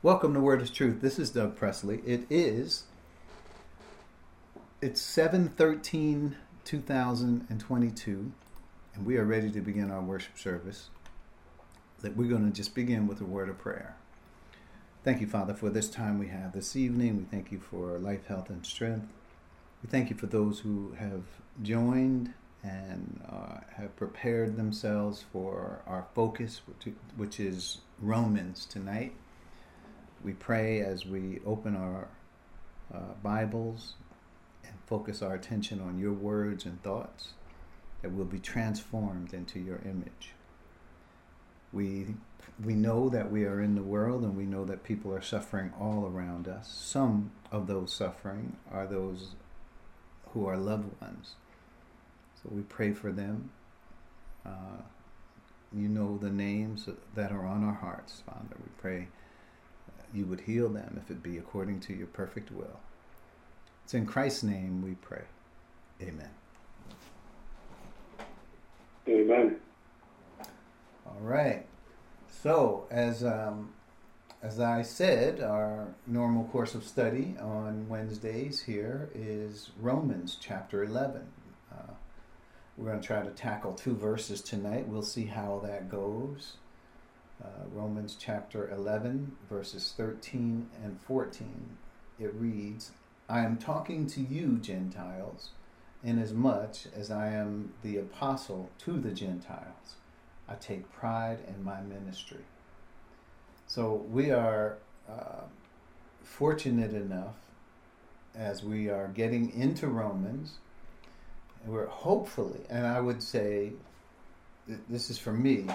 Welcome to Word is Truth. This is Doug Presley. It is it's 713 2022 and we are ready to begin our worship service. That we're going to just begin with a word of prayer. Thank you, Father, for this time we have this evening. We thank you for life, health, and strength. We thank you for those who have joined and uh, have prepared themselves for our focus, which, which is Romans tonight. We pray as we open our uh, Bibles and focus our attention on your words and thoughts that we'll be transformed into your image. We we know that we are in the world and we know that people are suffering all around us. Some of those suffering are those who are loved ones. So we pray for them. Uh, you know the names that are on our hearts, Father. We pray you would heal them if it be according to your perfect will. It's in Christ's name we pray. Amen. Amen. All right. So, as um, as I said, our normal course of study on Wednesdays here is Romans chapter 11. Uh, we're going to try to tackle two verses tonight. We'll see how that goes. Uh, Romans chapter 11, verses 13 and 14. It reads, I am talking to you, Gentiles, inasmuch as I am the apostle to the Gentiles. I take pride in my ministry. So we are uh, fortunate enough as we are getting into Romans, we're hopefully, and I would say, this is for me,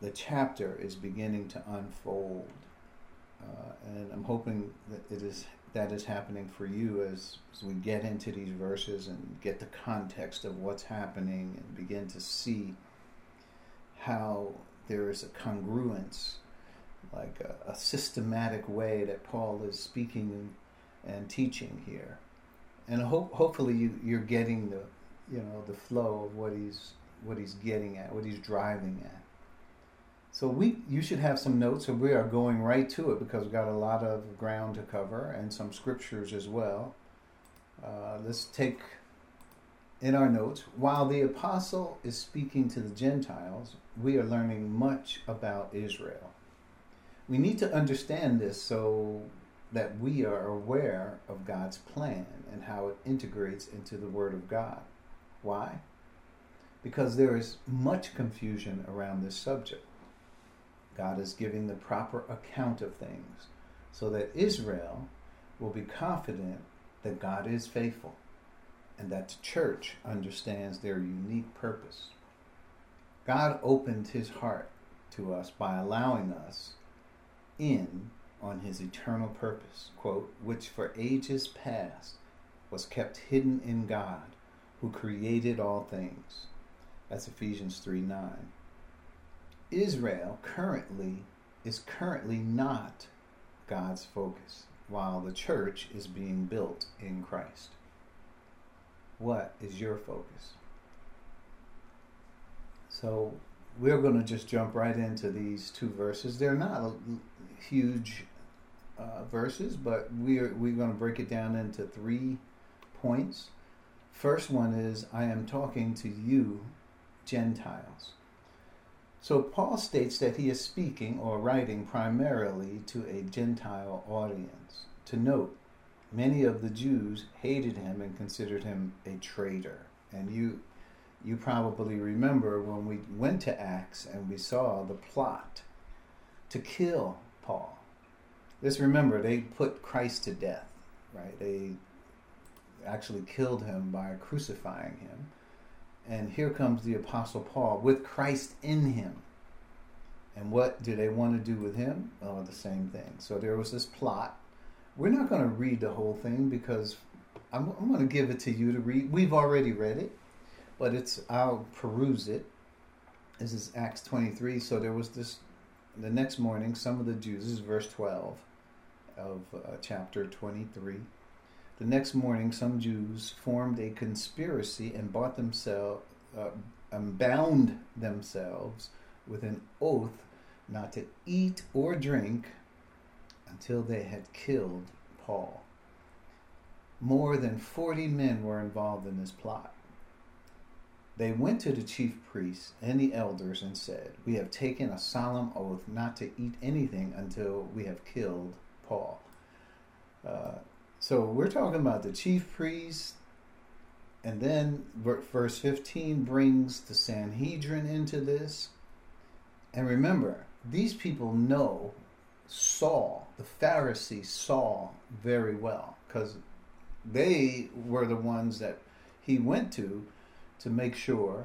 the chapter is beginning to unfold, uh, and I'm hoping that it is that is happening for you as, as we get into these verses and get the context of what's happening and begin to see how there is a congruence, like a, a systematic way that Paul is speaking and teaching here, and hope, hopefully you, you're getting the you know the flow of what he's what he's getting at, what he's driving at. So we, you should have some notes, and we are going right to it because we've got a lot of ground to cover and some scriptures as well. Uh, let's take in our notes. While the apostle is speaking to the Gentiles, we are learning much about Israel. We need to understand this so that we are aware of God's plan and how it integrates into the Word of God. Why? Because there is much confusion around this subject. God is giving the proper account of things so that Israel will be confident that God is faithful and that the church understands their unique purpose. God opened his heart to us by allowing us in on his eternal purpose, quote, which for ages past was kept hidden in God, who created all things. That's Ephesians 3 9. Israel currently is currently not God's focus, while the church is being built in Christ. What is your focus? So we're going to just jump right into these two verses. They're not huge uh, verses, but we're we're going to break it down into three points. First one is I am talking to you, Gentiles. So Paul states that he is speaking or writing primarily to a Gentile audience. To note, many of the Jews hated him and considered him a traitor. And you you probably remember when we went to Acts and we saw the plot to kill Paul. Just remember they put Christ to death, right? They actually killed him by crucifying him. And here comes the Apostle Paul with Christ in him. And what do they want to do with him? Oh, the same thing. So there was this plot. We're not going to read the whole thing because I'm, I'm going to give it to you to read. We've already read it, but it's I'll peruse it. This is Acts 23. So there was this. The next morning, some of the Jews. This is verse 12 of uh, chapter 23. The next morning, some Jews formed a conspiracy and bought themselves, uh, and bound themselves with an oath not to eat or drink until they had killed Paul. More than 40 men were involved in this plot. They went to the chief priests and the elders and said, We have taken a solemn oath not to eat anything until we have killed Paul. Uh, so we're talking about the chief priests, and then verse 15 brings the Sanhedrin into this. And remember, these people know Saul, the Pharisees Saul very well, because they were the ones that he went to to make sure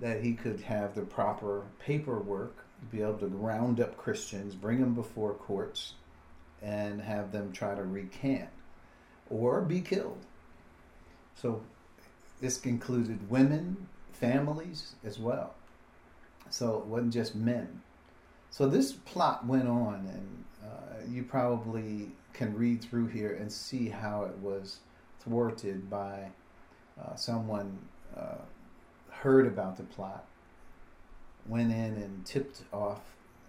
that he could have the proper paperwork, be able to round up Christians, bring them before courts, and have them try to recant or be killed. So this included women, families as well. So it wasn't just men. So this plot went on, and uh, you probably can read through here and see how it was thwarted by uh, someone uh, heard about the plot, went in and tipped off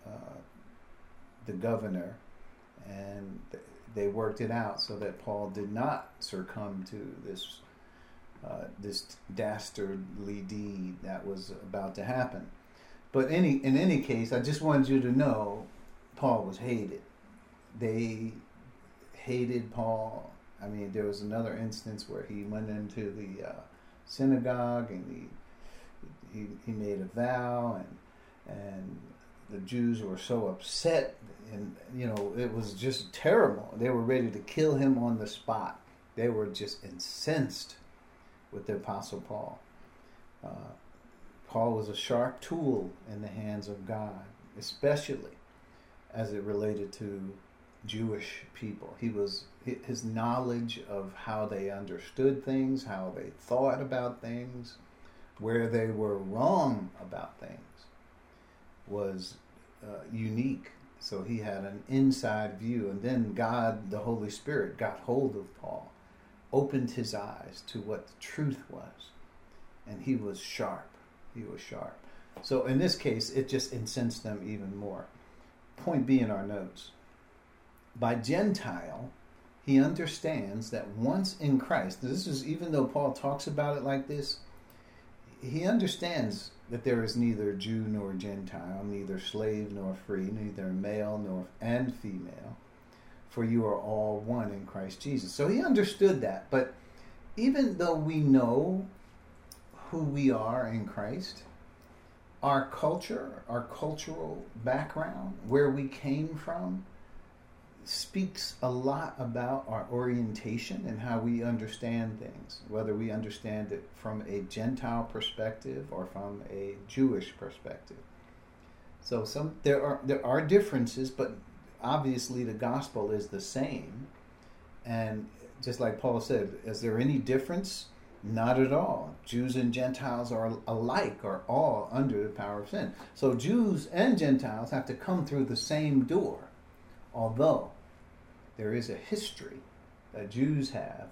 uh, the governor, and th- they worked it out so that Paul did not succumb to this uh, this dastardly deed that was about to happen. But any in any case, I just wanted you to know Paul was hated. They hated Paul. I mean, there was another instance where he went into the uh, synagogue and he, he he made a vow and and the Jews were so upset and you know it was just terrible. They were ready to kill him on the spot. They were just incensed with the apostle Paul. Uh, Paul was a sharp tool in the hands of God, especially as it related to Jewish people. He was his knowledge of how they understood things, how they thought about things, where they were wrong about things was uh, unique. So he had an inside view, and then God, the Holy Spirit, got hold of Paul, opened his eyes to what the truth was, and he was sharp. He was sharp. So in this case, it just incensed them even more. Point B in our notes. By Gentile, he understands that once in Christ, this is even though Paul talks about it like this, he understands that there is neither Jew nor Gentile, neither slave nor free, neither male nor and female, for you are all one in Christ Jesus. So he understood that. But even though we know who we are in Christ, our culture, our cultural background, where we came from, speaks a lot about our orientation and how we understand things, whether we understand it from a Gentile perspective or from a Jewish perspective. So some there are there are differences, but obviously the gospel is the same. And just like Paul said, is there any difference? Not at all. Jews and Gentiles are alike, are all under the power of sin. So Jews and Gentiles have to come through the same door. Although there is a history that Jews have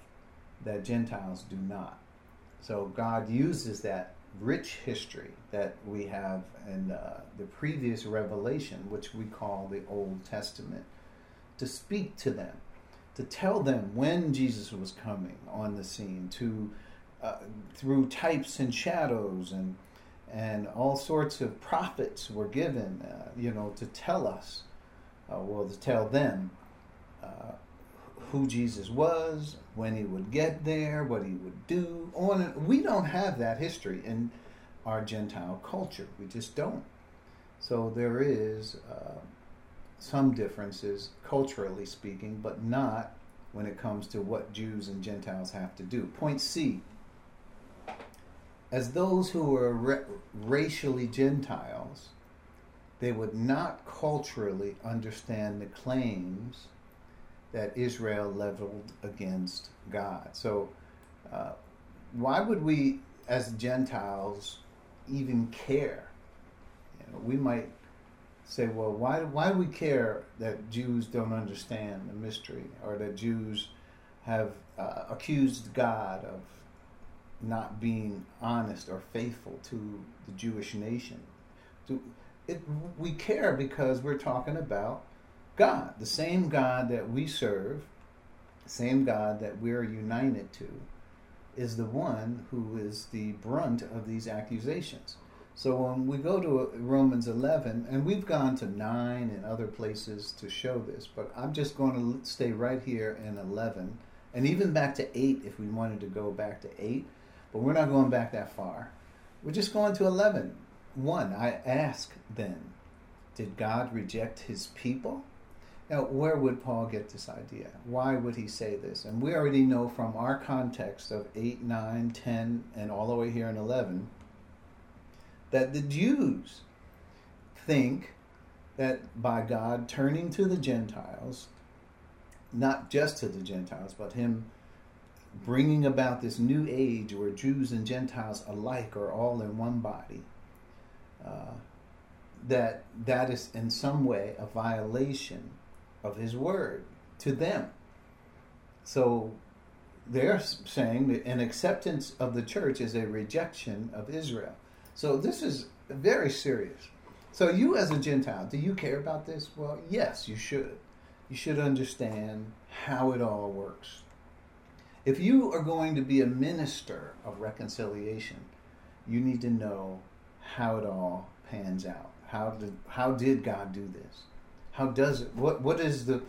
that Gentiles do not. So God uses that rich history that we have in uh, the previous revelation, which we call the Old Testament, to speak to them, to tell them when Jesus was coming on the scene, to uh, through types and shadows and and all sorts of prophets were given, uh, you know, to tell us, uh, well, to tell them uh, who Jesus was, when he would get there, what he would do. On we don't have that history in our Gentile culture. We just don't. So there is uh, some differences culturally speaking, but not when it comes to what Jews and Gentiles have to do. Point C. As those who were ra- racially Gentiles, they would not culturally understand the claims that Israel leveled against God. So, uh, why would we, as Gentiles, even care? You know, we might say, well, why, why do we care that Jews don't understand the mystery or that Jews have uh, accused God of not being honest or faithful to the Jewish nation? Do, it, we care because we're talking about God, the same God that we serve, same God that we're united to, is the one who is the brunt of these accusations. So when we go to Romans 11, and we've gone to 9 and other places to show this, but I'm just going to stay right here in 11, and even back to 8 if we wanted to go back to 8, but we're not going back that far. We're just going to 11. 1. I ask then, did God reject his people? Now, where would Paul get this idea? Why would he say this? And we already know from our context of 8, 9, 10, and all the way here in 11 that the Jews think that by God turning to the Gentiles, not just to the Gentiles, but Him bringing about this new age where Jews and Gentiles alike are all in one body, uh, that that is in some way a violation of his word to them. So they're saying that an acceptance of the church is a rejection of Israel. So this is very serious. So you as a Gentile, do you care about this? Well, yes, you should. You should understand how it all works. If you are going to be a minister of reconciliation, you need to know how it all pans out. How did how did God do this? How does it? What what is the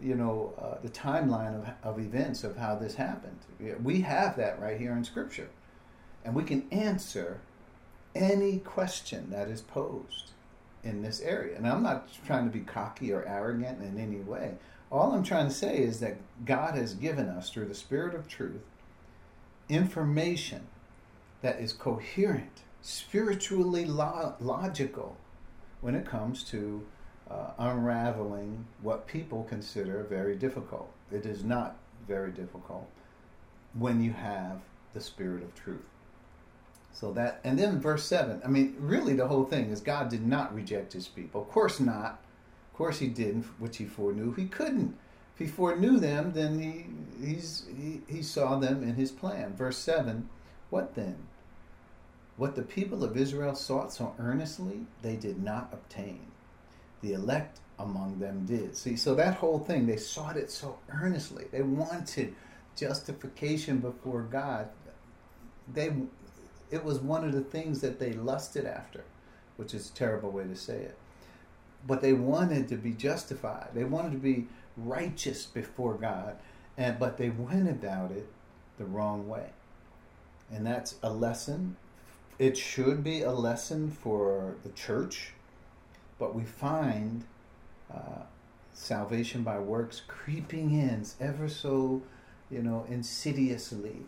you know uh, the timeline of, of events of how this happened? We have that right here in Scripture, and we can answer any question that is posed in this area. And I'm not trying to be cocky or arrogant in any way. All I'm trying to say is that God has given us through the Spirit of truth information that is coherent, spiritually lo- logical when it comes to uh, unraveling what people consider very difficult. It is not very difficult when you have the spirit of truth. So that, and then verse 7, I mean, really the whole thing is God did not reject his people. Of course not. Course he didn't, which he foreknew. He couldn't. If he foreknew them, then he, he, he saw them in his plan. Verse 7, what then? What the people of Israel sought so earnestly, they did not obtain the elect among them did. See, so that whole thing, they sought it so earnestly. They wanted justification before God. They, it was one of the things that they lusted after, which is a terrible way to say it. But they wanted to be justified. They wanted to be righteous before God, and but they went about it the wrong way. And that's a lesson. It should be a lesson for the church but we find uh, salvation by works creeping in ever so, you know, insidiously,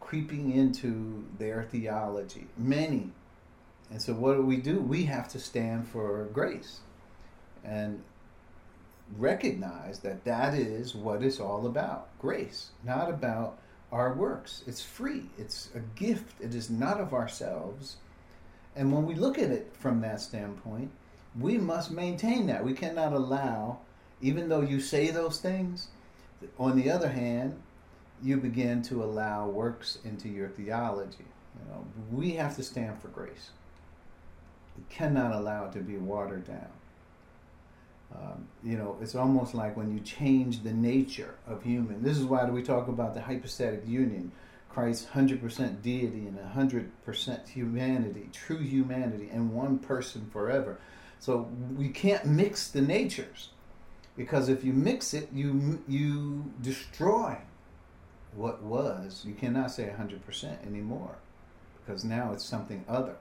creeping into their theology. Many. And so, what do we do? We have to stand for grace and recognize that that is what it's all about grace, not about our works. It's free, it's a gift, it is not of ourselves. And when we look at it from that standpoint, we must maintain that. We cannot allow, even though you say those things, on the other hand, you begin to allow works into your theology. You know, we have to stand for grace. We cannot allow it to be watered down. Um, you know, it's almost like when you change the nature of human. This is why we talk about the hypostatic union. Christ's 100% deity and 100% humanity, true humanity, and one person forever. So we can't mix the natures because if you mix it, you you destroy what was. You cannot say 100% anymore because now it's something other.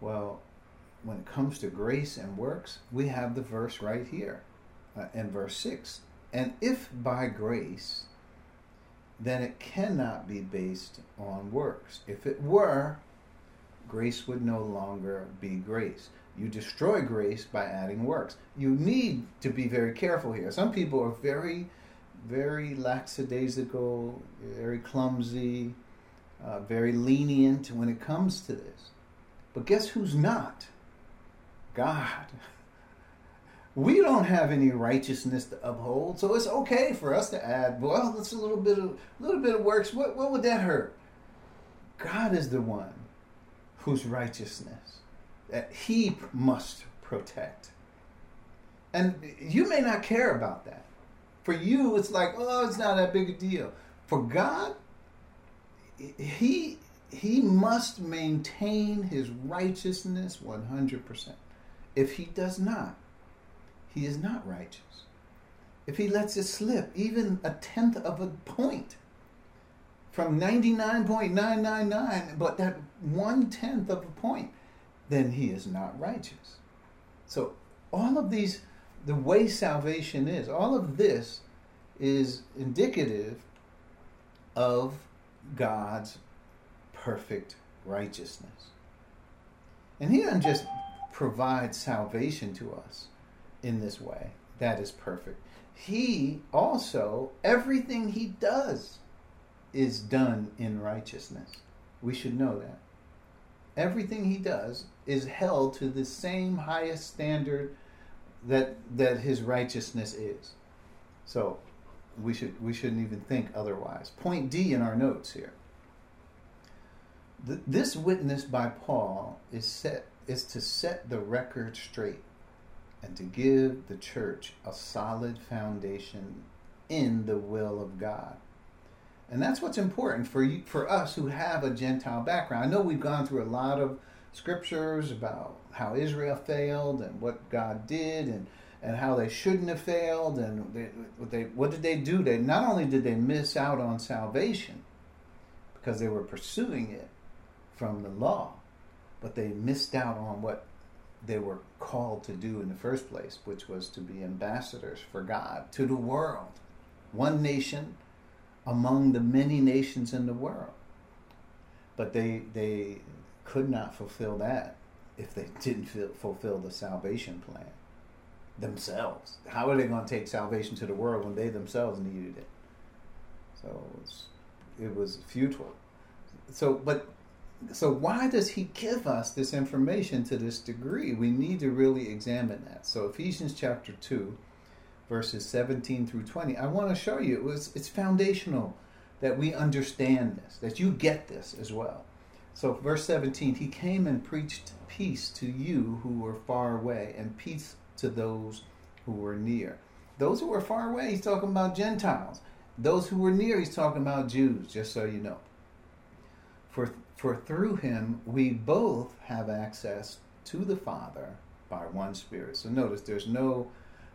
Well, when it comes to grace and works, we have the verse right here uh, in verse 6. And if by grace, then it cannot be based on works. If it were, grace would no longer be grace. You destroy grace by adding works. You need to be very careful here. Some people are very, very lackadaisical, very clumsy, uh, very lenient when it comes to this. But guess who's not? God. We don't have any righteousness to uphold, so it's okay for us to add. Well, it's a little bit of little bit of works. What what would that hurt? God is the one whose righteousness that he must protect. And you may not care about that. For you, it's like, oh, it's not that big a deal. For God, he he must maintain his righteousness 100%. If he does not, he is not righteous. If he lets it slip even a tenth of a point from 99.999, but that one tenth of a point, then he is not righteous. So, all of these, the way salvation is, all of this is indicative of God's perfect righteousness. And He doesn't just provide salvation to us in this way, that is perfect. He also, everything He does is done in righteousness. We should know that. Everything He does is held to the same highest standard that that His righteousness is. So we should we shouldn't even think otherwise. Point D in our notes here this witness by Paul is set is to set the record straight and to give the church a solid foundation in the will of God. And that's what's important for you, for us who have a Gentile background. I know we've gone through a lot of scriptures about how Israel failed and what God did and and how they shouldn't have failed and they, what they what did they do? They not only did they miss out on salvation because they were pursuing it, from the law, but they missed out on what they were called to do in the first place, which was to be ambassadors for God to the world, one nation among the many nations in the world. But they they could not fulfill that if they didn't fulfill the salvation plan themselves. How are they going to take salvation to the world when they themselves needed it? So it was futile. So, but so why does he give us this information to this degree? We need to really examine that. So Ephesians chapter 2 verses 17 through 20. I want to show you it was it's foundational that we understand this, that you get this as well. So verse 17, he came and preached peace to you who were far away and peace to those who were near. Those who were far away, he's talking about Gentiles. Those who were near, he's talking about Jews, just so you know. For for through him we both have access to the Father by one Spirit. So notice there's no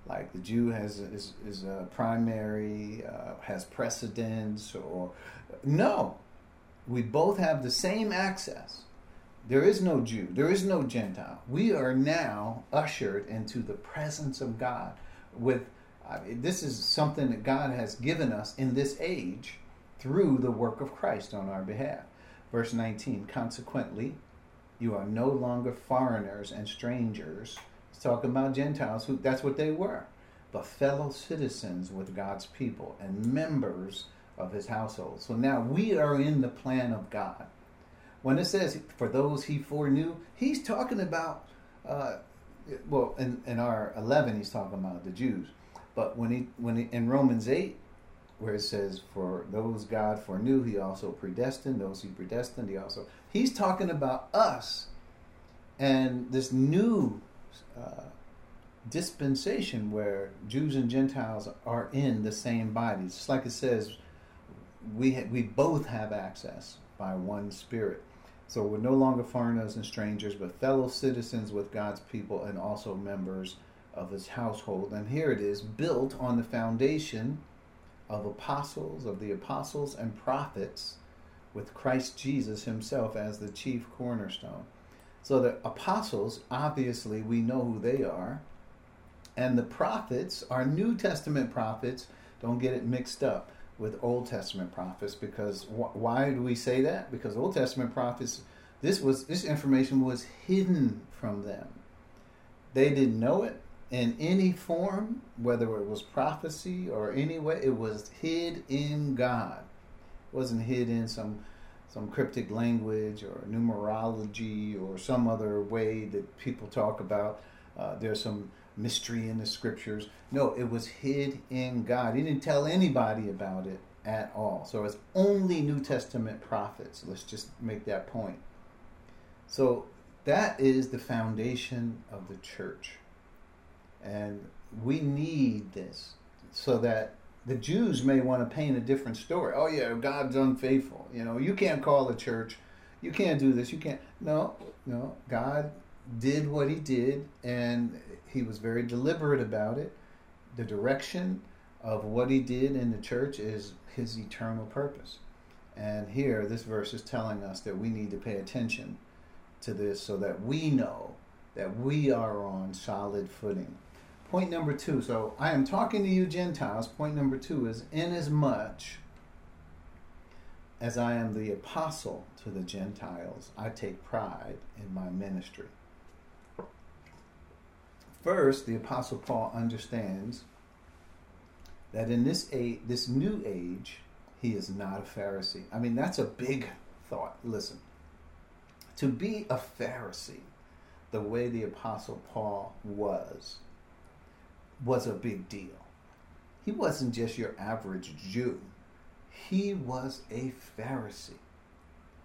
like the Jew has is is a primary uh, has precedence or no. We both have the same access. There is no Jew. There is no Gentile. We are now ushered into the presence of God with. Mean, this is something that God has given us in this age through the work of Christ on our behalf. Verse 19, consequently, you are no longer foreigners and strangers. He's talking about Gentiles, who that's what they were, but fellow citizens with God's people and members of his household. So now we are in the plan of God. When it says, for those he foreknew, he's talking about, uh, well, in, in our 11, he's talking about the Jews. But when he, when he, in Romans 8, where it says, "For those God foreknew, He also predestined; those He predestined, He also." He's talking about us and this new uh, dispensation where Jews and Gentiles are in the same body. Just like it says, we ha- we both have access by one Spirit. So we're no longer foreigners and strangers, but fellow citizens with God's people and also members of His household. And here it is, built on the foundation of apostles, of the apostles and prophets, with Christ Jesus himself as the chief cornerstone. So the apostles, obviously, we know who they are. And the prophets are New Testament prophets. Don't get it mixed up with Old Testament prophets because wh- why do we say that? Because Old Testament prophets, this was this information was hidden from them. They didn't know it in any form, whether it was prophecy or any way, it was hid in God. It wasn't hid in some some cryptic language or numerology or some other way that people talk about. Uh, there's some mystery in the scriptures. No, it was hid in God. He didn't tell anybody about it at all. So it's only New Testament prophets. Let's just make that point. So that is the foundation of the church. And we need this so that the Jews may want to paint a different story. Oh yeah, God's unfaithful. You know, you can't call the church. You can't do this. You can't. No, no. God did what He did, and He was very deliberate about it. The direction of what He did in the church is His eternal purpose. And here, this verse is telling us that we need to pay attention to this so that we know that we are on solid footing. Point number two. So I am talking to you, Gentiles. Point number two is inasmuch as I am the apostle to the Gentiles, I take pride in my ministry. First, the apostle Paul understands that in this age, this new age, he is not a Pharisee. I mean, that's a big thought. Listen, to be a Pharisee, the way the Apostle Paul was, was a big deal. He wasn't just your average Jew, he was a Pharisee.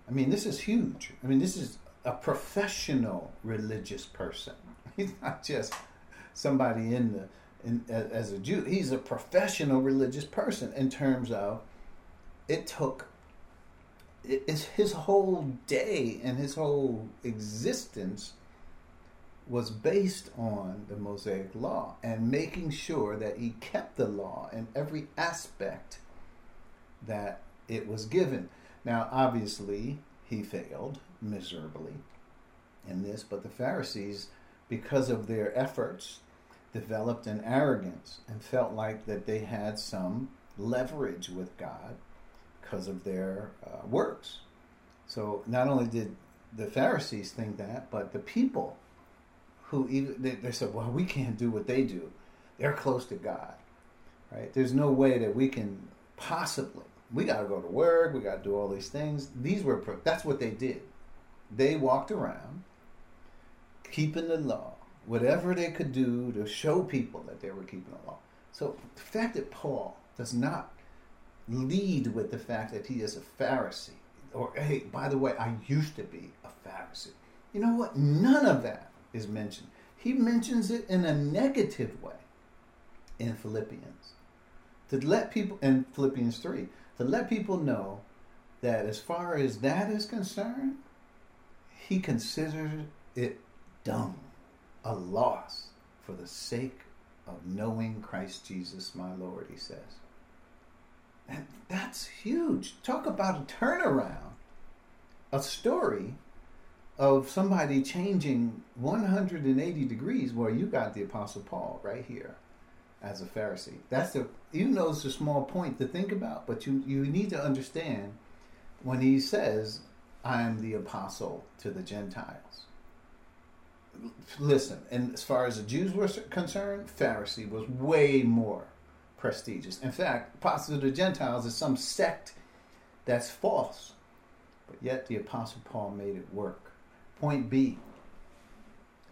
I mean, this is huge. I mean, this is a professional religious person. He's not just somebody in the in, as a Jew. He's a professional religious person in terms of it took it's his whole day and his whole existence was based on the Mosaic law and making sure that he kept the law in every aspect that it was given. Now, obviously, he failed miserably in this, but the Pharisees, because of their efforts, developed an arrogance and felt like that they had some leverage with God because of their uh, works. So not only did the Pharisees think that, but the people who even they, they said, "Well, we can't do what they do. They're close to God, right? There's no way that we can possibly. We got to go to work. We got to do all these things. These were that's what they did. They walked around keeping the law, whatever they could do to show people that they were keeping the law. So the fact that Paul does not lead with the fact that he is a Pharisee. Or, hey, by the way, I used to be a Pharisee. You know what? None of that is mentioned. He mentions it in a negative way in Philippians. To let people, in Philippians 3, to let people know that as far as that is concerned, he considers it dung, a loss for the sake of knowing Christ Jesus, my Lord, he says. And that's huge. Talk about a turnaround. A story of somebody changing 180 degrees where you got the apostle paul right here as a pharisee that's the even though it's a small point to think about but you you need to understand when he says i am the apostle to the gentiles listen and as far as the jews were concerned pharisee was way more prestigious. In fact, Apostle to the Gentiles is some sect that's false. But yet the Apostle Paul made it work. Point B.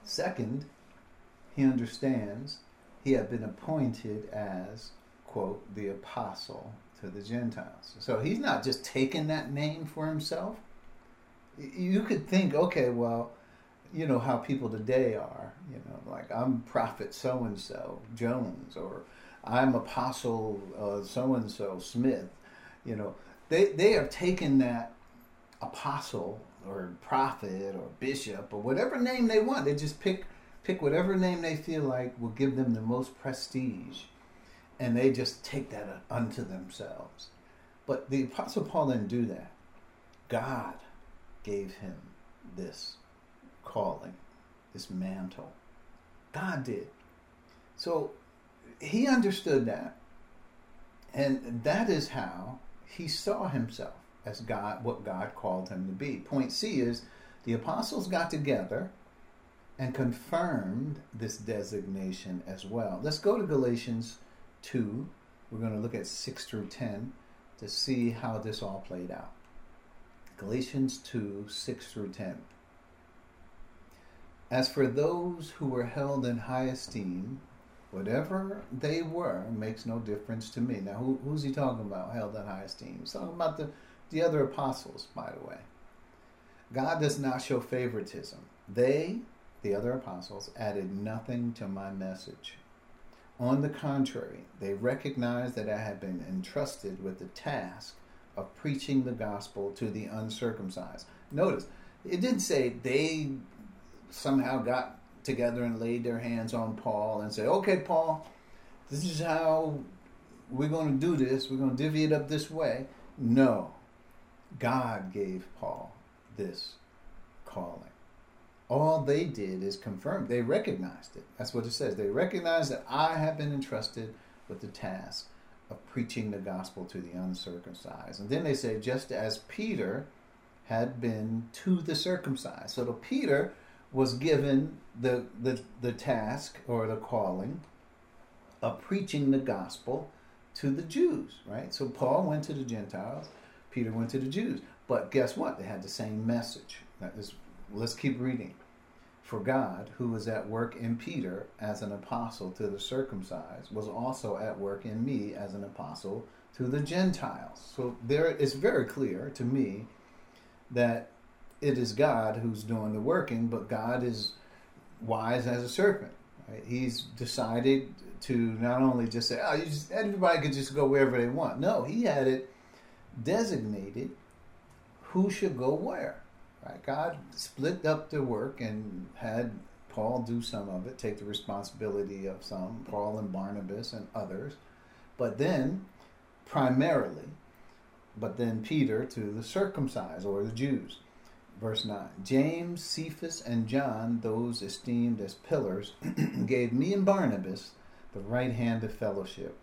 Second, he understands he had been appointed as, quote, the apostle to the Gentiles. So he's not just taking that name for himself. You could think, okay, well, you know how people today are, you know, like I'm prophet so and so, Jones, or I'm Apostle so and so Smith. You know, they they have taken that apostle or prophet or bishop or whatever name they want. They just pick pick whatever name they feel like will give them the most prestige, and they just take that unto themselves. But the apostle Paul didn't do that. God gave him this calling, this mantle. God did. So he understood that. And that is how he saw himself as God, what God called him to be. Point C is the apostles got together and confirmed this designation as well. Let's go to Galatians 2. We're going to look at 6 through 10 to see how this all played out. Galatians 2 6 through 10. As for those who were held in high esteem, whatever they were makes no difference to me. Now, who, who's he talking about? Held in high esteem. He's talking about the, the other apostles, by the way. God does not show favoritism. They, the other apostles, added nothing to my message. On the contrary, they recognized that I had been entrusted with the task of preaching the gospel to the uncircumcised. Notice, it didn't say they somehow got together and laid their hands on Paul and said, okay, Paul, this is how we're going to do this. We're going to divvy it up this way. No. God gave Paul this calling. All they did is confirm. They recognized it. That's what it says. They recognized that I have been entrusted with the task of preaching the gospel to the uncircumcised. And then they say, just as Peter had been to the circumcised. So the Peter was given the, the, the task or the calling of preaching the gospel to the Jews, right? So Paul went to the Gentiles, Peter went to the Jews. But guess what? They had the same message. Is, let's keep reading. For God, who was at work in Peter as an apostle to the circumcised, was also at work in me as an apostle to the Gentiles. So there it's very clear to me that it is God who's doing the working, but God is wise as a serpent. Right? He's decided to not only just say, "Oh, just, everybody could just go wherever they want." No, he had it designated who should go where. Right? God split up the work and had Paul do some of it, take the responsibility of some, Paul and Barnabas and others, but then primarily, but then Peter to the circumcised or the Jews. Verse 9 James, Cephas, and John, those esteemed as pillars, gave me and Barnabas the right hand of fellowship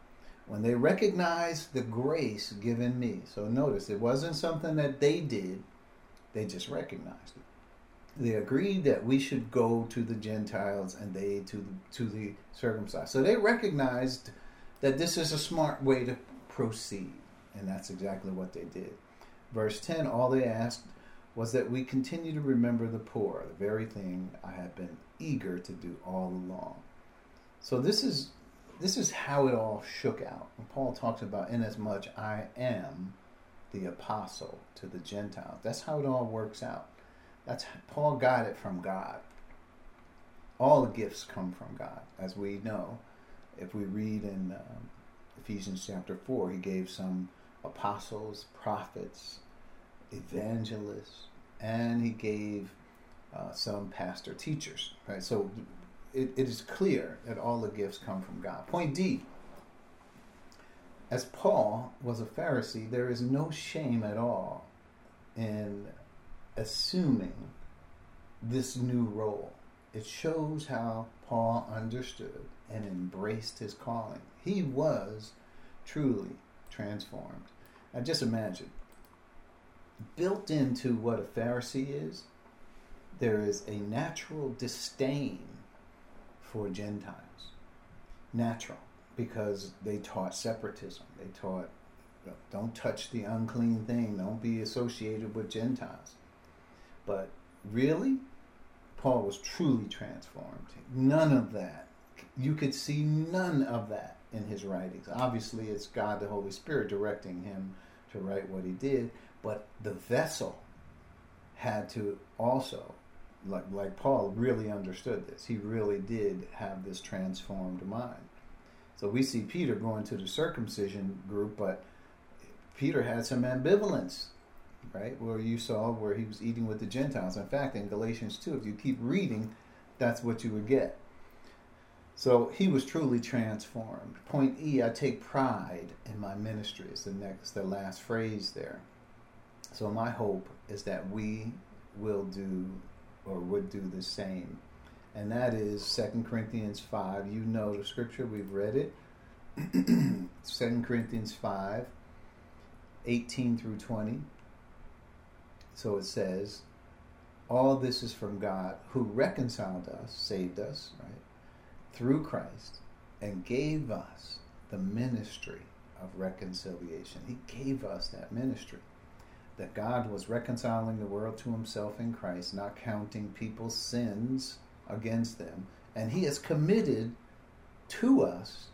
when they recognized the grace given me. So notice, it wasn't something that they did, they just recognized it. They agreed that we should go to the Gentiles and they to the, to the circumcised. So they recognized that this is a smart way to proceed, and that's exactly what they did. Verse 10 all they asked was that we continue to remember the poor, the very thing I have been eager to do all along. So this is this is how it all shook out. And Paul talks about, inasmuch I am the apostle to the Gentiles. That's how it all works out. That's Paul got it from God. All gifts come from God, as we know. If we read in um, Ephesians chapter 4, he gave some apostles, prophets, evangelists, and he gave uh, some pastor teachers. Right? So it, it is clear that all the gifts come from God. Point D. As Paul was a Pharisee, there is no shame at all in assuming this new role. It shows how Paul understood and embraced his calling. He was truly transformed. Now, just imagine built into what a Pharisee is, there is a natural disdain for Gentiles. Natural, because they taught separatism. They taught, don't touch the unclean thing, don't be associated with Gentiles. But really, Paul was truly transformed. None of that. You could see none of that in his writings. Obviously, it's God the Holy Spirit directing him to write what he did, but the vessel had to also like like Paul really understood this. He really did have this transformed mind. So we see Peter going to the circumcision group, but Peter had some ambivalence, right? Where you saw where he was eating with the Gentiles. In fact, in Galatians 2, if you keep reading, that's what you would get. So he was truly transformed. Point E, I take pride in my ministry. Is the next, the last phrase there. So my hope is that we will do or would do the same. And that is 2 Corinthians 5. You know the scripture, we've read it. 2 Corinthians 5, 18 through 20. So it says, All this is from God who reconciled us, saved us, right, through Christ, and gave us the ministry of reconciliation. He gave us that ministry that God was reconciling the world to himself in Christ, not counting people's sins against them. And he has committed to us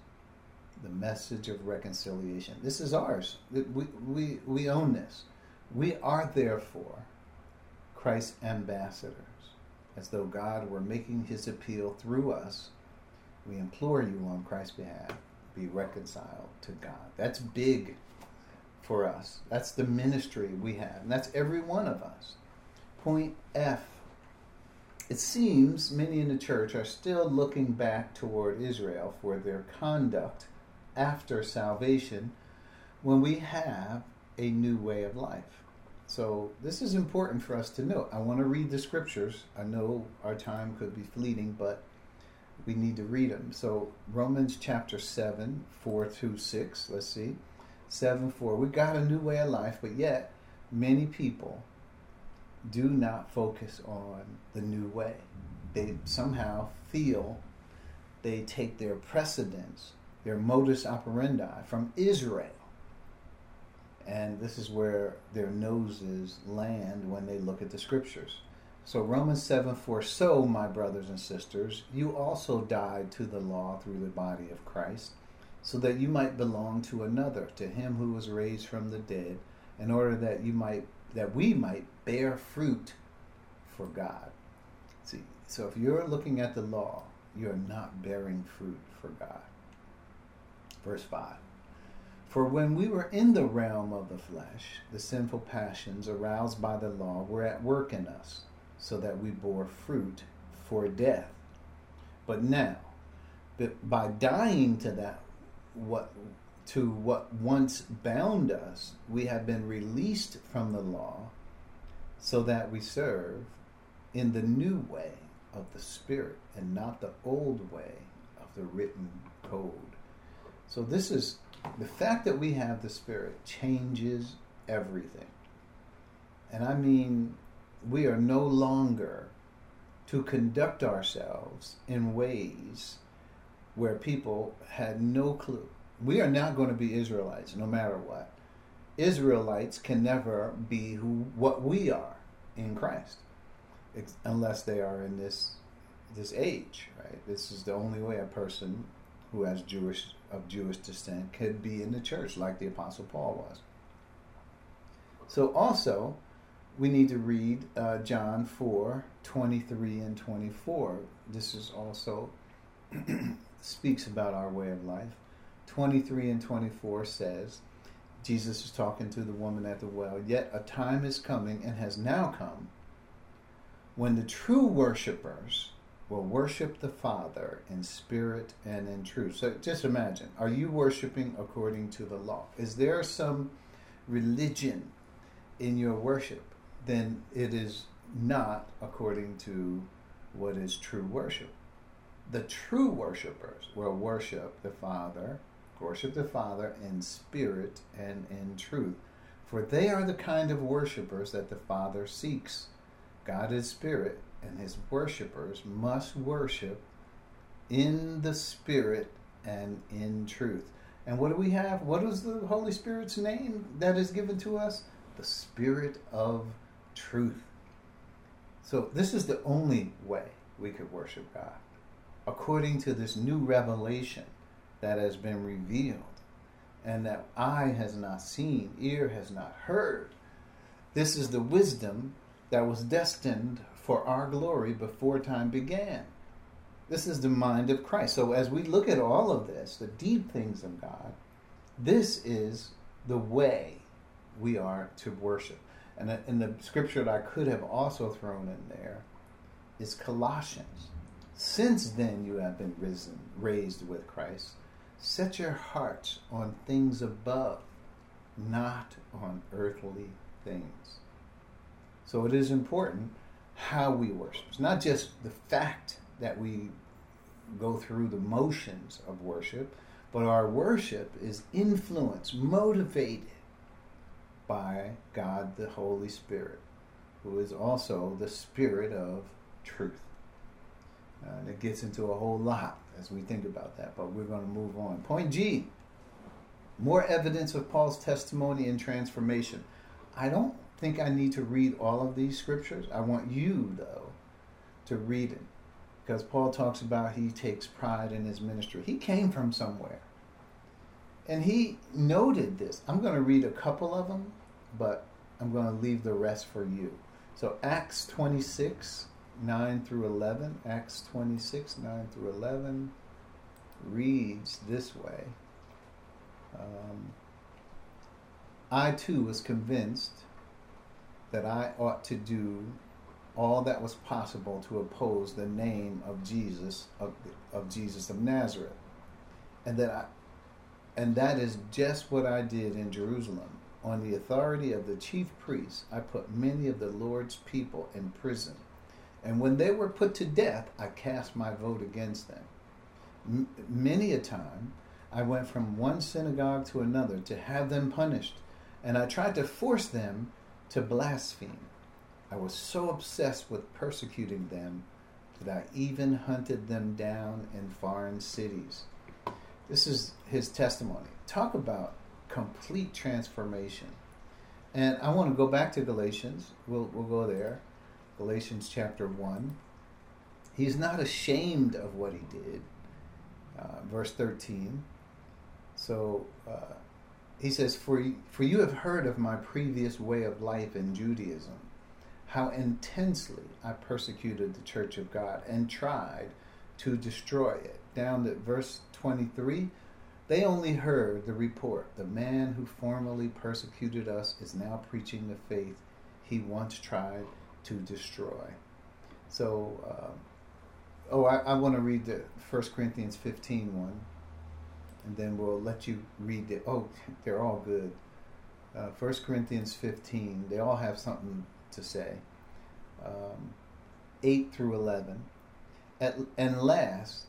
the message of reconciliation. This is ours. We, we, we own this. We are therefore Christ's ambassadors, as though God were making his appeal through us. We implore you on Christ's behalf, be reconciled to God. That's big for us. That's the ministry we have, and that's every one of us. Point F. It seems many in the church are still looking back toward Israel for their conduct after salvation when we have a new way of life. So, this is important for us to know. I want to read the scriptures. I know our time could be fleeting, but we need to read them. So, Romans chapter 7, 4 through 6. Let's see. 7 4. We got a new way of life, but yet many people do not focus on the new way. They somehow feel they take their precedence, their modus operandi from Israel. And this is where their noses land when they look at the scriptures. So Romans 7 4, so my brothers and sisters, you also died to the law through the body of Christ, so that you might belong to another, to him who was raised from the dead, in order that you might that we might bear fruit for God. See, so if you're looking at the law, you're not bearing fruit for God. Verse 5. For when we were in the realm of the flesh, the sinful passions aroused by the law were at work in us so that we bore fruit for death. But now, by dying to that, what to what once bound us, we have been released from the law, so that we serve in the new way of the Spirit and not the old way of the written code. So this is the fact that we have the Spirit changes everything. And I mean we are no longer to conduct ourselves in ways where people had no clue. We are not going to be Israelites no matter what. Israelites can never be who what we are in Christ unless they are in this this age, right? This is the only way a person who has Jewish of Jewish descent could be in the church like the apostle Paul was. So also we need to read uh, John 4 23 and 24. This is also speaks about our way of life. 23 and 24 says, Jesus is talking to the woman at the well, yet a time is coming and has now come when the true worshipers will worship the Father in spirit and in truth. So just imagine, are you worshiping according to the law? Is there some religion in your worship? then it is not according to what is true worship. The true worshipers will worship the Father, worship the Father in spirit and in truth. For they are the kind of worshipers that the Father seeks. God is spirit, and his worshipers must worship in the spirit and in truth. And what do we have? What is the Holy Spirit's name that is given to us? The Spirit of truth. So, this is the only way we could worship God. According to this new revelation that has been revealed, and that eye has not seen, ear has not heard. This is the wisdom that was destined for our glory before time began. This is the mind of Christ. So, as we look at all of this, the deep things of God, this is the way we are to worship. And, uh, and the scripture that I could have also thrown in there is Colossians. Since then you have been risen, raised with Christ. Set your hearts on things above, not on earthly things. So it is important how we worship. It's not just the fact that we go through the motions of worship, but our worship is influenced, motivated by God the Holy Spirit, who is also the Spirit of truth. Uh, it gets into a whole lot as we think about that, but we're going to move on. Point G more evidence of Paul's testimony and transformation. I don't think I need to read all of these scriptures. I want you, though, to read it. Because Paul talks about he takes pride in his ministry. He came from somewhere. And he noted this. I'm going to read a couple of them, but I'm going to leave the rest for you. So Acts 26, 9 through 11. Acts 26, 9 through 11. reads this way um, I too was convinced that I ought to do all that was possible to oppose the name of Jesus of, of Jesus of Nazareth, and that I, and that is just what I did in Jerusalem. On the authority of the chief priests, I put many of the Lord's people in prison, and when they were put to death, I cast my vote against them. M- many a time, I went from one synagogue to another to have them punished, and I tried to force them to blaspheme. I was so obsessed with persecuting them that I even hunted them down in foreign cities. This is his testimony. Talk about complete transformation. And I want to go back to Galatians. We'll, we'll go there. Galatians chapter 1. He's not ashamed of what he did. Uh, verse 13. So uh, he says, for, for you have heard of my previous way of life in Judaism, how intensely I persecuted the church of God and tried to destroy it. Down to verse 23, they only heard the report the man who formerly persecuted us is now preaching the faith he once tried to destroy. So, uh, oh, I, I want to read the 1 Corinthians 15 one and then we'll let you read the. Oh, they're all good. Uh, 1 Corinthians 15, they all have something to say. Um, 8 through 11. At, and last,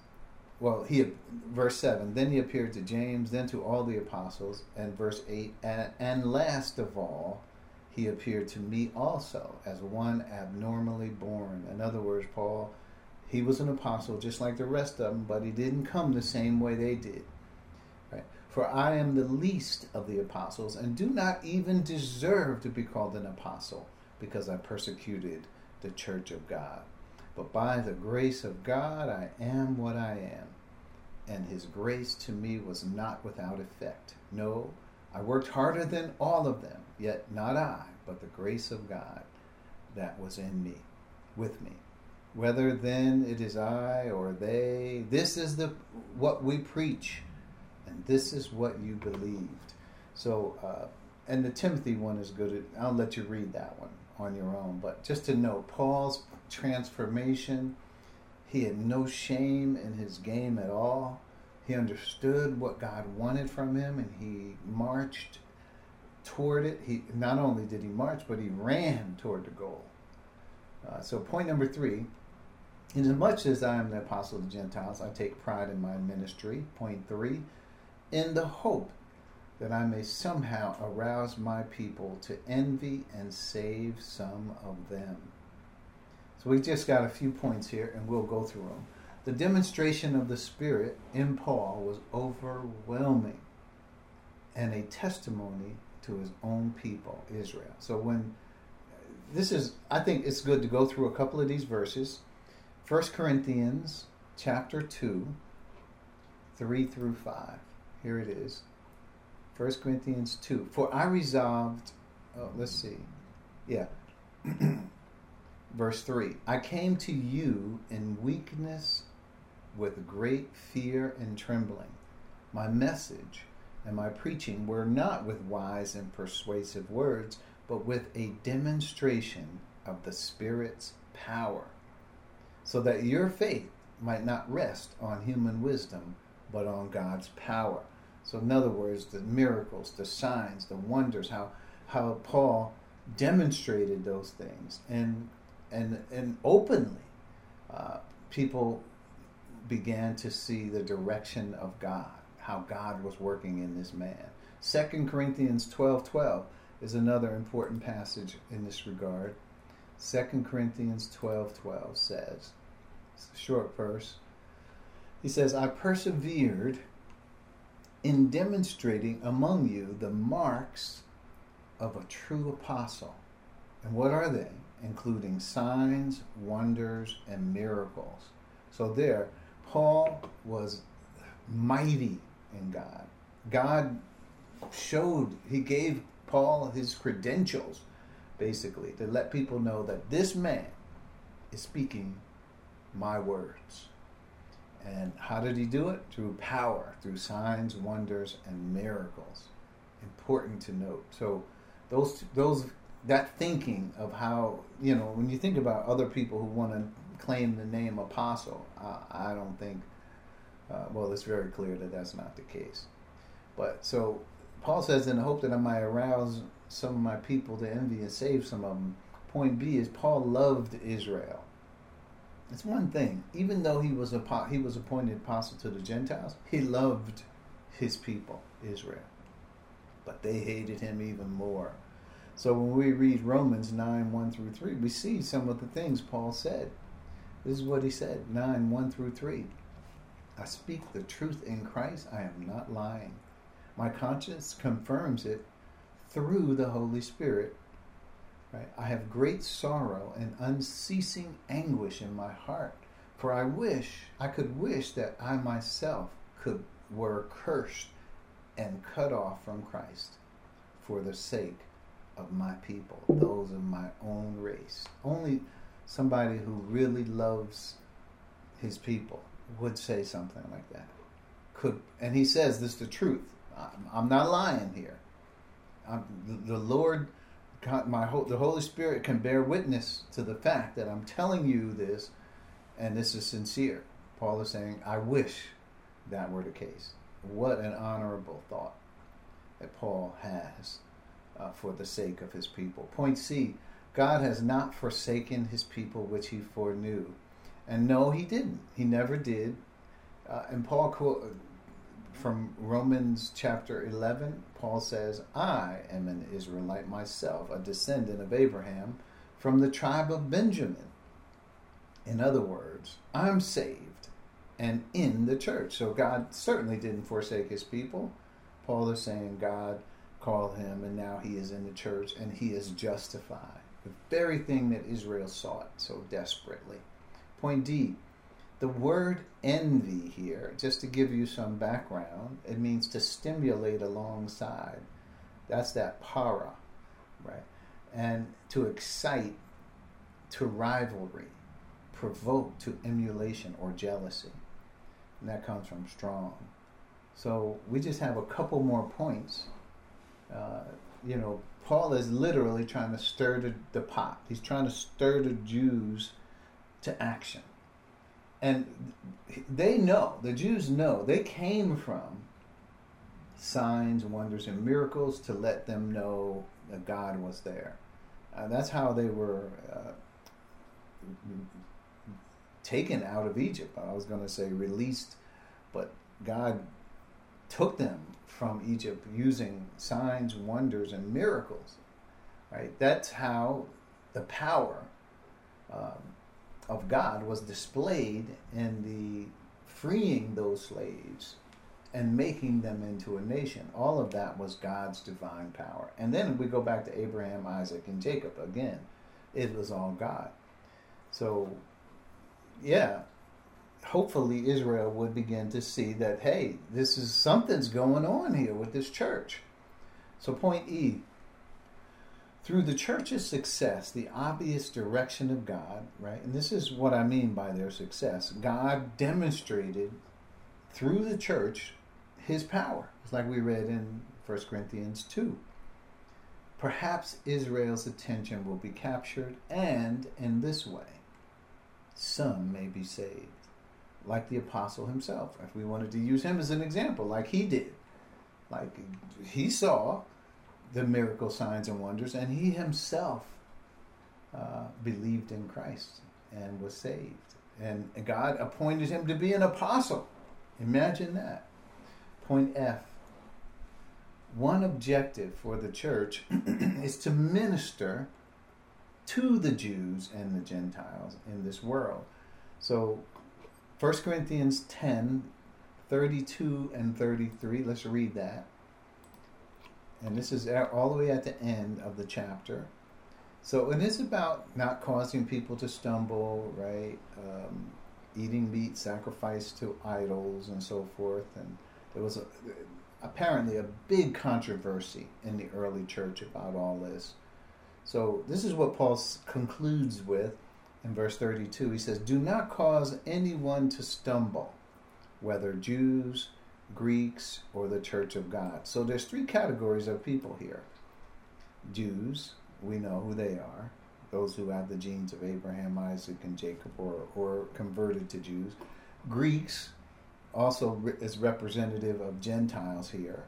well, he verse 7, then he appeared to James, then to all the apostles, and verse 8, and, and last of all, he appeared to me also as one abnormally born. In other words, Paul, he was an apostle just like the rest of them, but he didn't come the same way they did. For I am the least of the apostles, and do not even deserve to be called an apostle, because I persecuted the church of God. But by the grace of God, I am what I am. And his grace to me was not without effect. No, I worked harder than all of them, yet not I, but the grace of God that was in me, with me. Whether then it is I or they, this is the what we preach and this is what you believed. So, uh, and the Timothy one is good. I'll let you read that one on your own. But just to note, Paul's transformation, he had no shame in his game at all. He understood what God wanted from him, and he marched toward it. He not only did he march, but he ran toward the goal. Uh, so, point number three. Inasmuch as I am the apostle of the Gentiles, I take pride in my ministry. Point three in the hope that I may somehow arouse my people to envy and save some of them. So we've just got a few points here and we'll go through them. The demonstration of the Spirit in Paul was overwhelming and a testimony to his own people, Israel. So when this is, I think it's good to go through a couple of these verses. 1 Corinthians chapter 2, 3 through 5. Here it is. 1 Corinthians 2. For I resolved, oh, let's see. Yeah. Verse 3 I came to you in weakness with great fear and trembling. My message and my preaching were not with wise and persuasive words, but with a demonstration of the Spirit's power, so that your faith might not rest on human wisdom but on God's power. So, in other words, the miracles, the signs, the wonders, how how Paul demonstrated those things, and and and openly, uh, people began to see the direction of God, how God was working in this man. Second Corinthians twelve twelve is another important passage in this regard. Second Corinthians twelve twelve says, it's a short verse. He says, I persevered in demonstrating among you the marks of a true apostle. And what are they? Including signs, wonders, and miracles. So there, Paul was mighty in God. God showed, he gave Paul his credentials, basically, to let people know that this man is speaking my words. And how did he do it? Through power, through signs, wonders, and miracles. Important to note. So those those that thinking of how you know when you think about other people who want to claim the name apostle, I, I don't think. Uh, well, it's very clear that that's not the case. But so Paul says, in the hope that I might arouse some of my people to envy and save some of them. Point B is Paul loved Israel. It's one thing. Even though he was a he was appointed apostle to the Gentiles, he loved his people, Israel. But they hated him even more. So when we read Romans 9, 1 through 3, we see some of the things Paul said. This is what he said 9, 1 through 3. I speak the truth in Christ, I am not lying. My conscience confirms it through the Holy Spirit. Right? I have great sorrow and unceasing anguish in my heart, for I wish I could wish that I myself could were cursed and cut off from Christ for the sake of my people, those of my own race. Only somebody who really loves his people would say something like that. Could and he says this is the truth. I'm, I'm not lying here. I'm, the Lord, my the Holy Spirit can bear witness to the fact that I'm telling you this, and this is sincere. Paul is saying, I wish that were the case. What an honorable thought that Paul has uh, for the sake of his people. Point C God has not forsaken his people which he foreknew. And no, he didn't. He never did. Uh, and Paul quote, from Romans chapter 11, Paul says, I am an Israelite myself, a descendant of Abraham from the tribe of Benjamin. In other words, I'm saved and in the church. So God certainly didn't forsake his people. Paul is saying God called him and now he is in the church and he is justified. The very thing that Israel sought so desperately. Point D the word envy here, just to give you some background, it means to stimulate alongside. That's that para, right? And to excite to rivalry, provoke to emulation or jealousy. And that comes from strong. So we just have a couple more points. Uh, you know, Paul is literally trying to stir the, the pot. He's trying to stir the Jews to action and they know the Jews know they came from signs, wonders, and miracles to let them know that God was there. Uh, that's how they were uh, taken out of Egypt. I was going to say released, but God took them from Egypt using signs, wonders, and miracles. Right? That's how the power um, of God was displayed in the freeing those slaves and making them into a nation. All of that was God's divine power. And then we go back to Abraham, Isaac, and Jacob again. It was all God. So, yeah, hopefully Israel would begin to see that, hey, this is something's going on here with this church. So, point E through the church's success, the obvious direction of God, right? And this is what I mean by their success. God demonstrated through the church his power. It's like we read in 1 Corinthians 2. Perhaps Israel's attention will be captured, and in this way, some may be saved. Like the apostle himself, if we wanted to use him as an example, like he did. Like he saw the miracle signs and wonders, and he himself uh, believed in Christ and was saved. And God appointed him to be an apostle. Imagine that. Point F. One objective for the church is to minister to the Jews and the Gentiles in this world. So 1 Corinthians 10 32 and 33, let's read that and this is all the way at the end of the chapter. So it is about not causing people to stumble, right? Um, eating meat sacrificed to idols and so forth. And there was a, apparently a big controversy in the early church about all this. So this is what Paul concludes with in verse 32. He says, Do not cause anyone to stumble. whether Jews, Greeks, or the church of God. So there's three categories of people here. Jews, we know who they are. Those who have the genes of Abraham, Isaac, and Jacob, or, or converted to Jews. Greeks, also is representative of Gentiles here,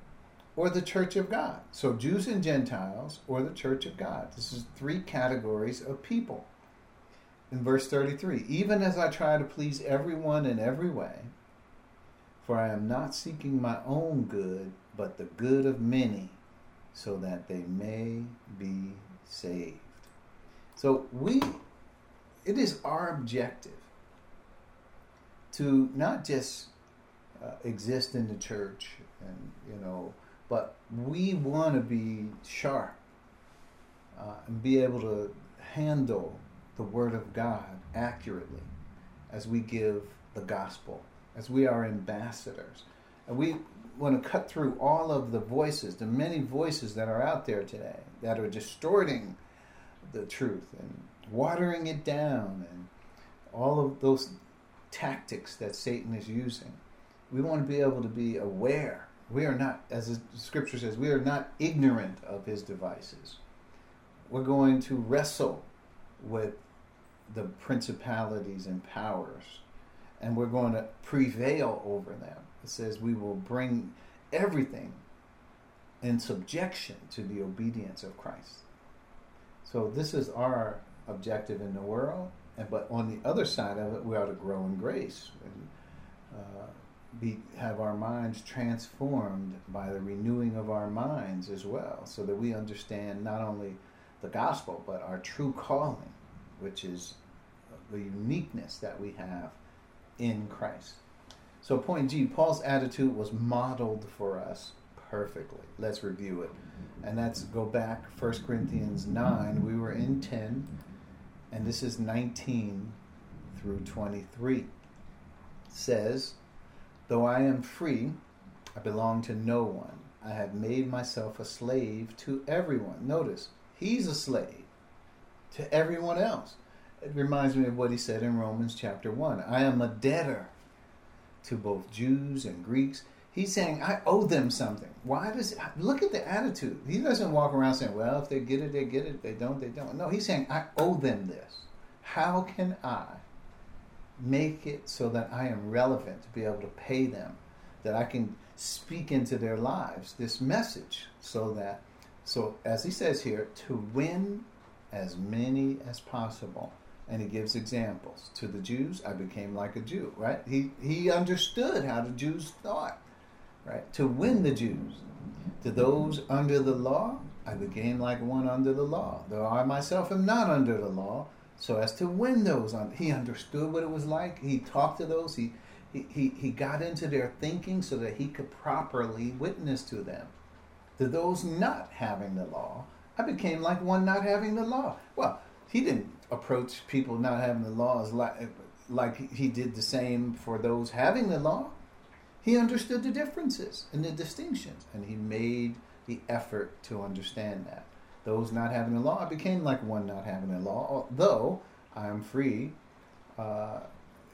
or the church of God. So Jews and Gentiles, or the church of God. This is three categories of people. In verse 33, even as I try to please everyone in every way, for I am not seeking my own good, but the good of many, so that they may be saved. So we, it is our objective to not just uh, exist in the church and you know, but we want to be sharp uh, and be able to handle the Word of God accurately as we give the gospel, as we are ambassadors. And we want to cut through all of the voices, the many voices that are out there today that are distorting the truth and watering it down and all of those tactics that Satan is using. We want to be able to be aware. We are not, as the scripture says, we are not ignorant of his devices. We're going to wrestle with the principalities and powers, and we're going to prevail over them. It says we will bring everything in subjection to the obedience of Christ. So this is our objective in the world, and but on the other side of it, we ought to grow in grace and uh, be have our minds transformed by the renewing of our minds as well, so that we understand not only the gospel but our true calling, which is the uniqueness that we have in Christ. So, point G, Paul's attitude was modeled for us perfectly. Let's review it. And that's go back 1 Corinthians 9. We were in 10, and this is 19 through 23. It says, Though I am free, I belong to no one. I have made myself a slave to everyone. Notice, he's a slave to everyone else. It reminds me of what he said in Romans chapter 1. I am a debtor to both Jews and Greeks. He's saying, I owe them something. Why does, look at the attitude. He doesn't walk around saying, well, if they get it, they get it. If they don't, they don't. No, he's saying, I owe them this. How can I make it so that I am relevant to be able to pay them? That I can speak into their lives this message so that, so as he says here, to win as many as possible and he gives examples. To the Jews, I became like a Jew, right? He, he understood how the Jews thought, right? To win the Jews. To those under the law, I became like one under the law, though I myself am not under the law, so as to win those. He understood what it was like. He talked to those. He, he, he, he got into their thinking so that he could properly witness to them. To those not having the law, I became like one not having the law. Well, he didn't approach people not having the laws like like he did the same for those having the law. He understood the differences and the distinctions, and he made the effort to understand that. Those not having the law, I became like one not having the law, though I am free. Uh,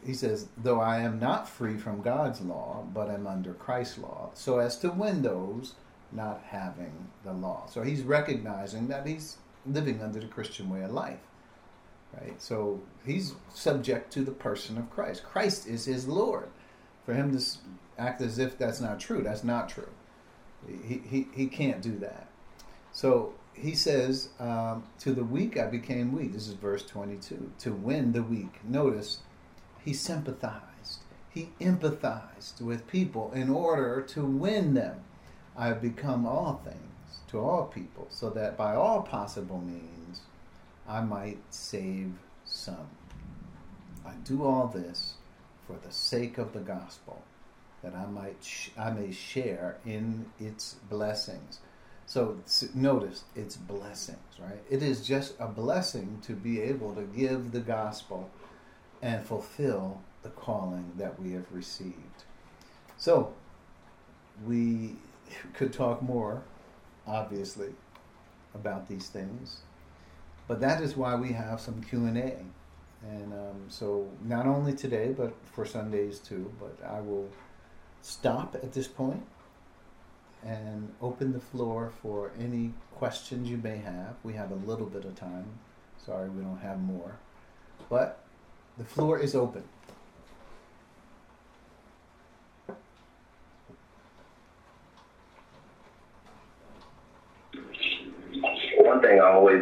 he says, though I am not free from God's law, but am under Christ's law, so as to win those not having the law. So he's recognizing that he's living under the Christian way of life. Right? So he's subject to the person of Christ. Christ is his Lord. For him to act as if that's not true, that's not true. He, he, he can't do that. So he says, um, To the weak I became weak. This is verse 22. To win the weak. Notice, he sympathized, he empathized with people in order to win them. I have become all things to all people, so that by all possible means I might save some. I do all this for the sake of the gospel, that I might sh- I may share in its blessings. So notice it's blessings, right? It is just a blessing to be able to give the gospel and fulfill the calling that we have received. So we could talk more, obviously, about these things. But that is why we have some Q and A, and um, so not only today, but for Sundays too. But I will stop at this point and open the floor for any questions you may have. We have a little bit of time. Sorry, we don't have more. But the floor is open. One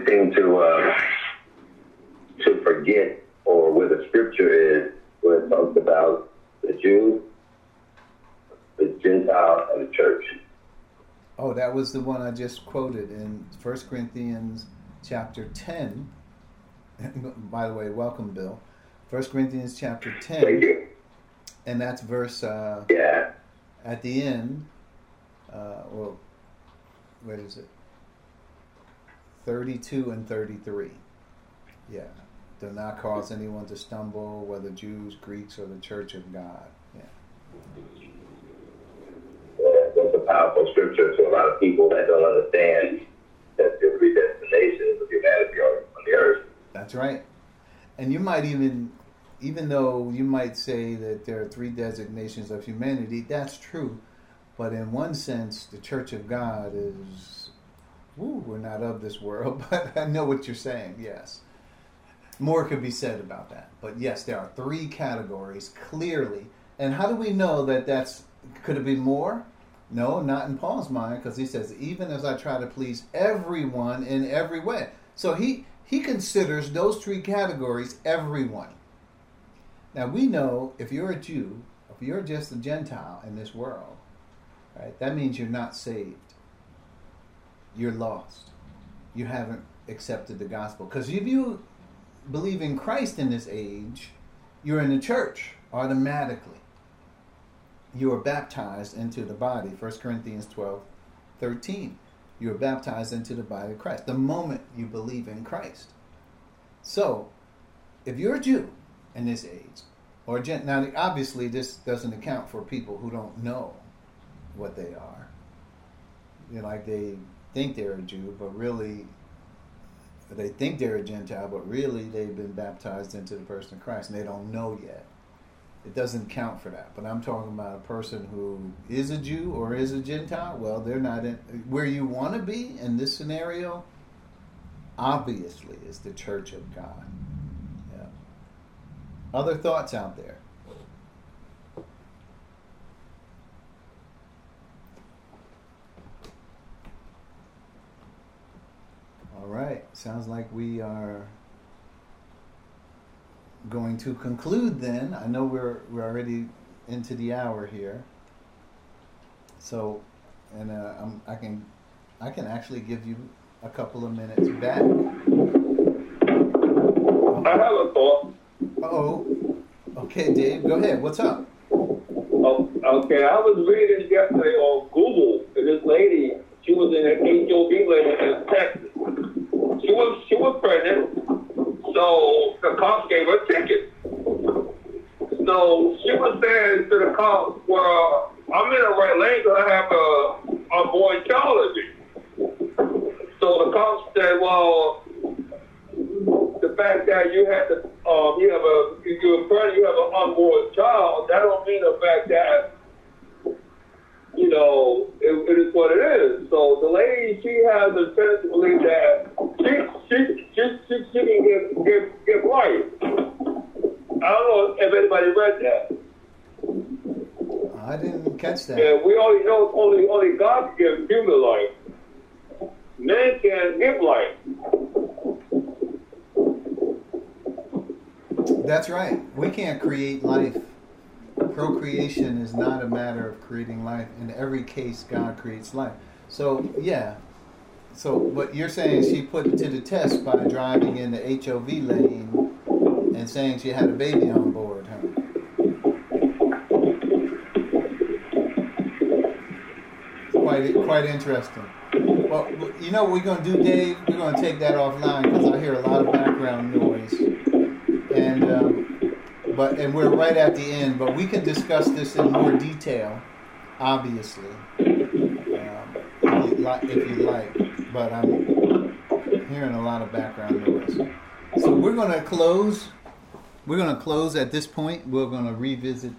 thing seem to uh, to forget, or where the scripture is, when it talks about the Jews, the Gentile, and the church. Oh, that was the one I just quoted in 1 Corinthians chapter 10. By the way, welcome, Bill. 1 Corinthians chapter 10. Thank you. And that's verse uh, Yeah. at the end. Uh, well, what is it? 32 and 33. Yeah. Do not cause anyone to stumble, whether Jews, Greeks, or the church of God. Yeah. Yeah, That's a powerful scripture to a lot of people that don't understand that there are three destinations of humanity on the earth. That's right. And you might even, even though you might say that there are three designations of humanity, that's true. But in one sense, the Church of God is, we're not of this world, but I know what you're saying, yes. More could be said about that. But yes, there are three categories clearly. And how do we know that that's, could it be more? No, not in Paul's mind, because he says, even as I try to please everyone in every way. So he, he considers those three categories everyone. Now we know if you're a Jew, if you're just a Gentile in this world, right, that means you're not saved. You're lost. You haven't accepted the gospel. Because if you believe in Christ in this age, you're in the church automatically. You are baptized into the body. 1 Corinthians 12, 13. You are baptized into the body of Christ the moment you believe in Christ. So, if you're a Jew in this age, or Gent, now obviously this doesn't account for people who don't know what they are. You know, like they think they're a Jew, but really they think they're a Gentile, but really they've been baptized into the person of Christ and they don't know yet. It doesn't count for that. But I'm talking about a person who is a Jew or is a Gentile. Well, they're not in where you want to be in this scenario. Obviously, is the Church of God. Yeah. Other thoughts out there? All right. Sounds like we are going to conclude then. I know we're we're already into the hour here. So, and uh, I'm, I can I can actually give you a couple of minutes back. I have a thought. Oh, okay, Dave, go ahead. What's up? Oh, okay, I was reading yesterday on Google. This lady, she was in an HOV lady in Texas. She was she was pregnant, so the cops gave her a ticket. So she was saying to the cops, "Well, I'm in the right lane because I have a unborn child with me." So the cops said, "Well." the fact that you have to, um, you have a, you're pregnant, you have an unborn child, that don't mean the fact that, you know, it, it is what it is. So the lady, she has a tendency to believe that she, she, she, she, she can give, give, give life. I don't know if anybody read that. I didn't catch that. Yeah, we only know only, only God can give human life. Man can't give life. That's right. We can't create life. Procreation is not a matter of creating life. In every case, God creates life. So, yeah. So, what you're saying she put it to the test by driving in the HOV lane and saying she had a baby on board, huh? Quite, quite interesting. Well, you know what we're going to do, Dave? We're going to take that offline because I hear a lot of background noise and um, but and we're right at the end. But we can discuss this in more detail, obviously, um, if, you like. But I'm hearing a lot of background noise. So we're going to close. We're going to close at this point. We're going to revisit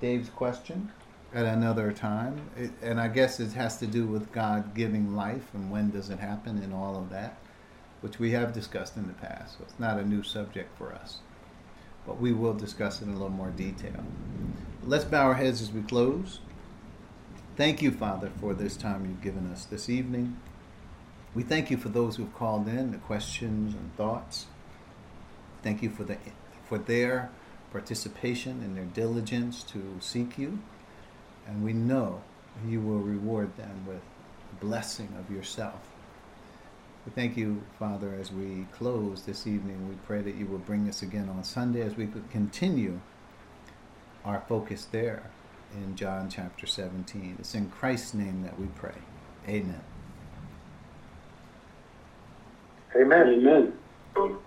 Dave's question, at another time. It, and I guess it has to do with God giving life and when does it happen and all of that, which we have discussed in the past. So it's not a new subject for us. But we will discuss it in a little more detail. Let's bow our heads as we close. Thank you, Father, for this time you've given us this evening. We thank you for those who've called in, the questions and thoughts. Thank you for the for their participation and their diligence to seek you. And we know you will reward them with the blessing of yourself. We thank you, Father, as we close this evening. We pray that you will bring us again on Sunday as we could continue our focus there in John chapter 17. It's in Christ's name that we pray. Amen. Amen. Amen.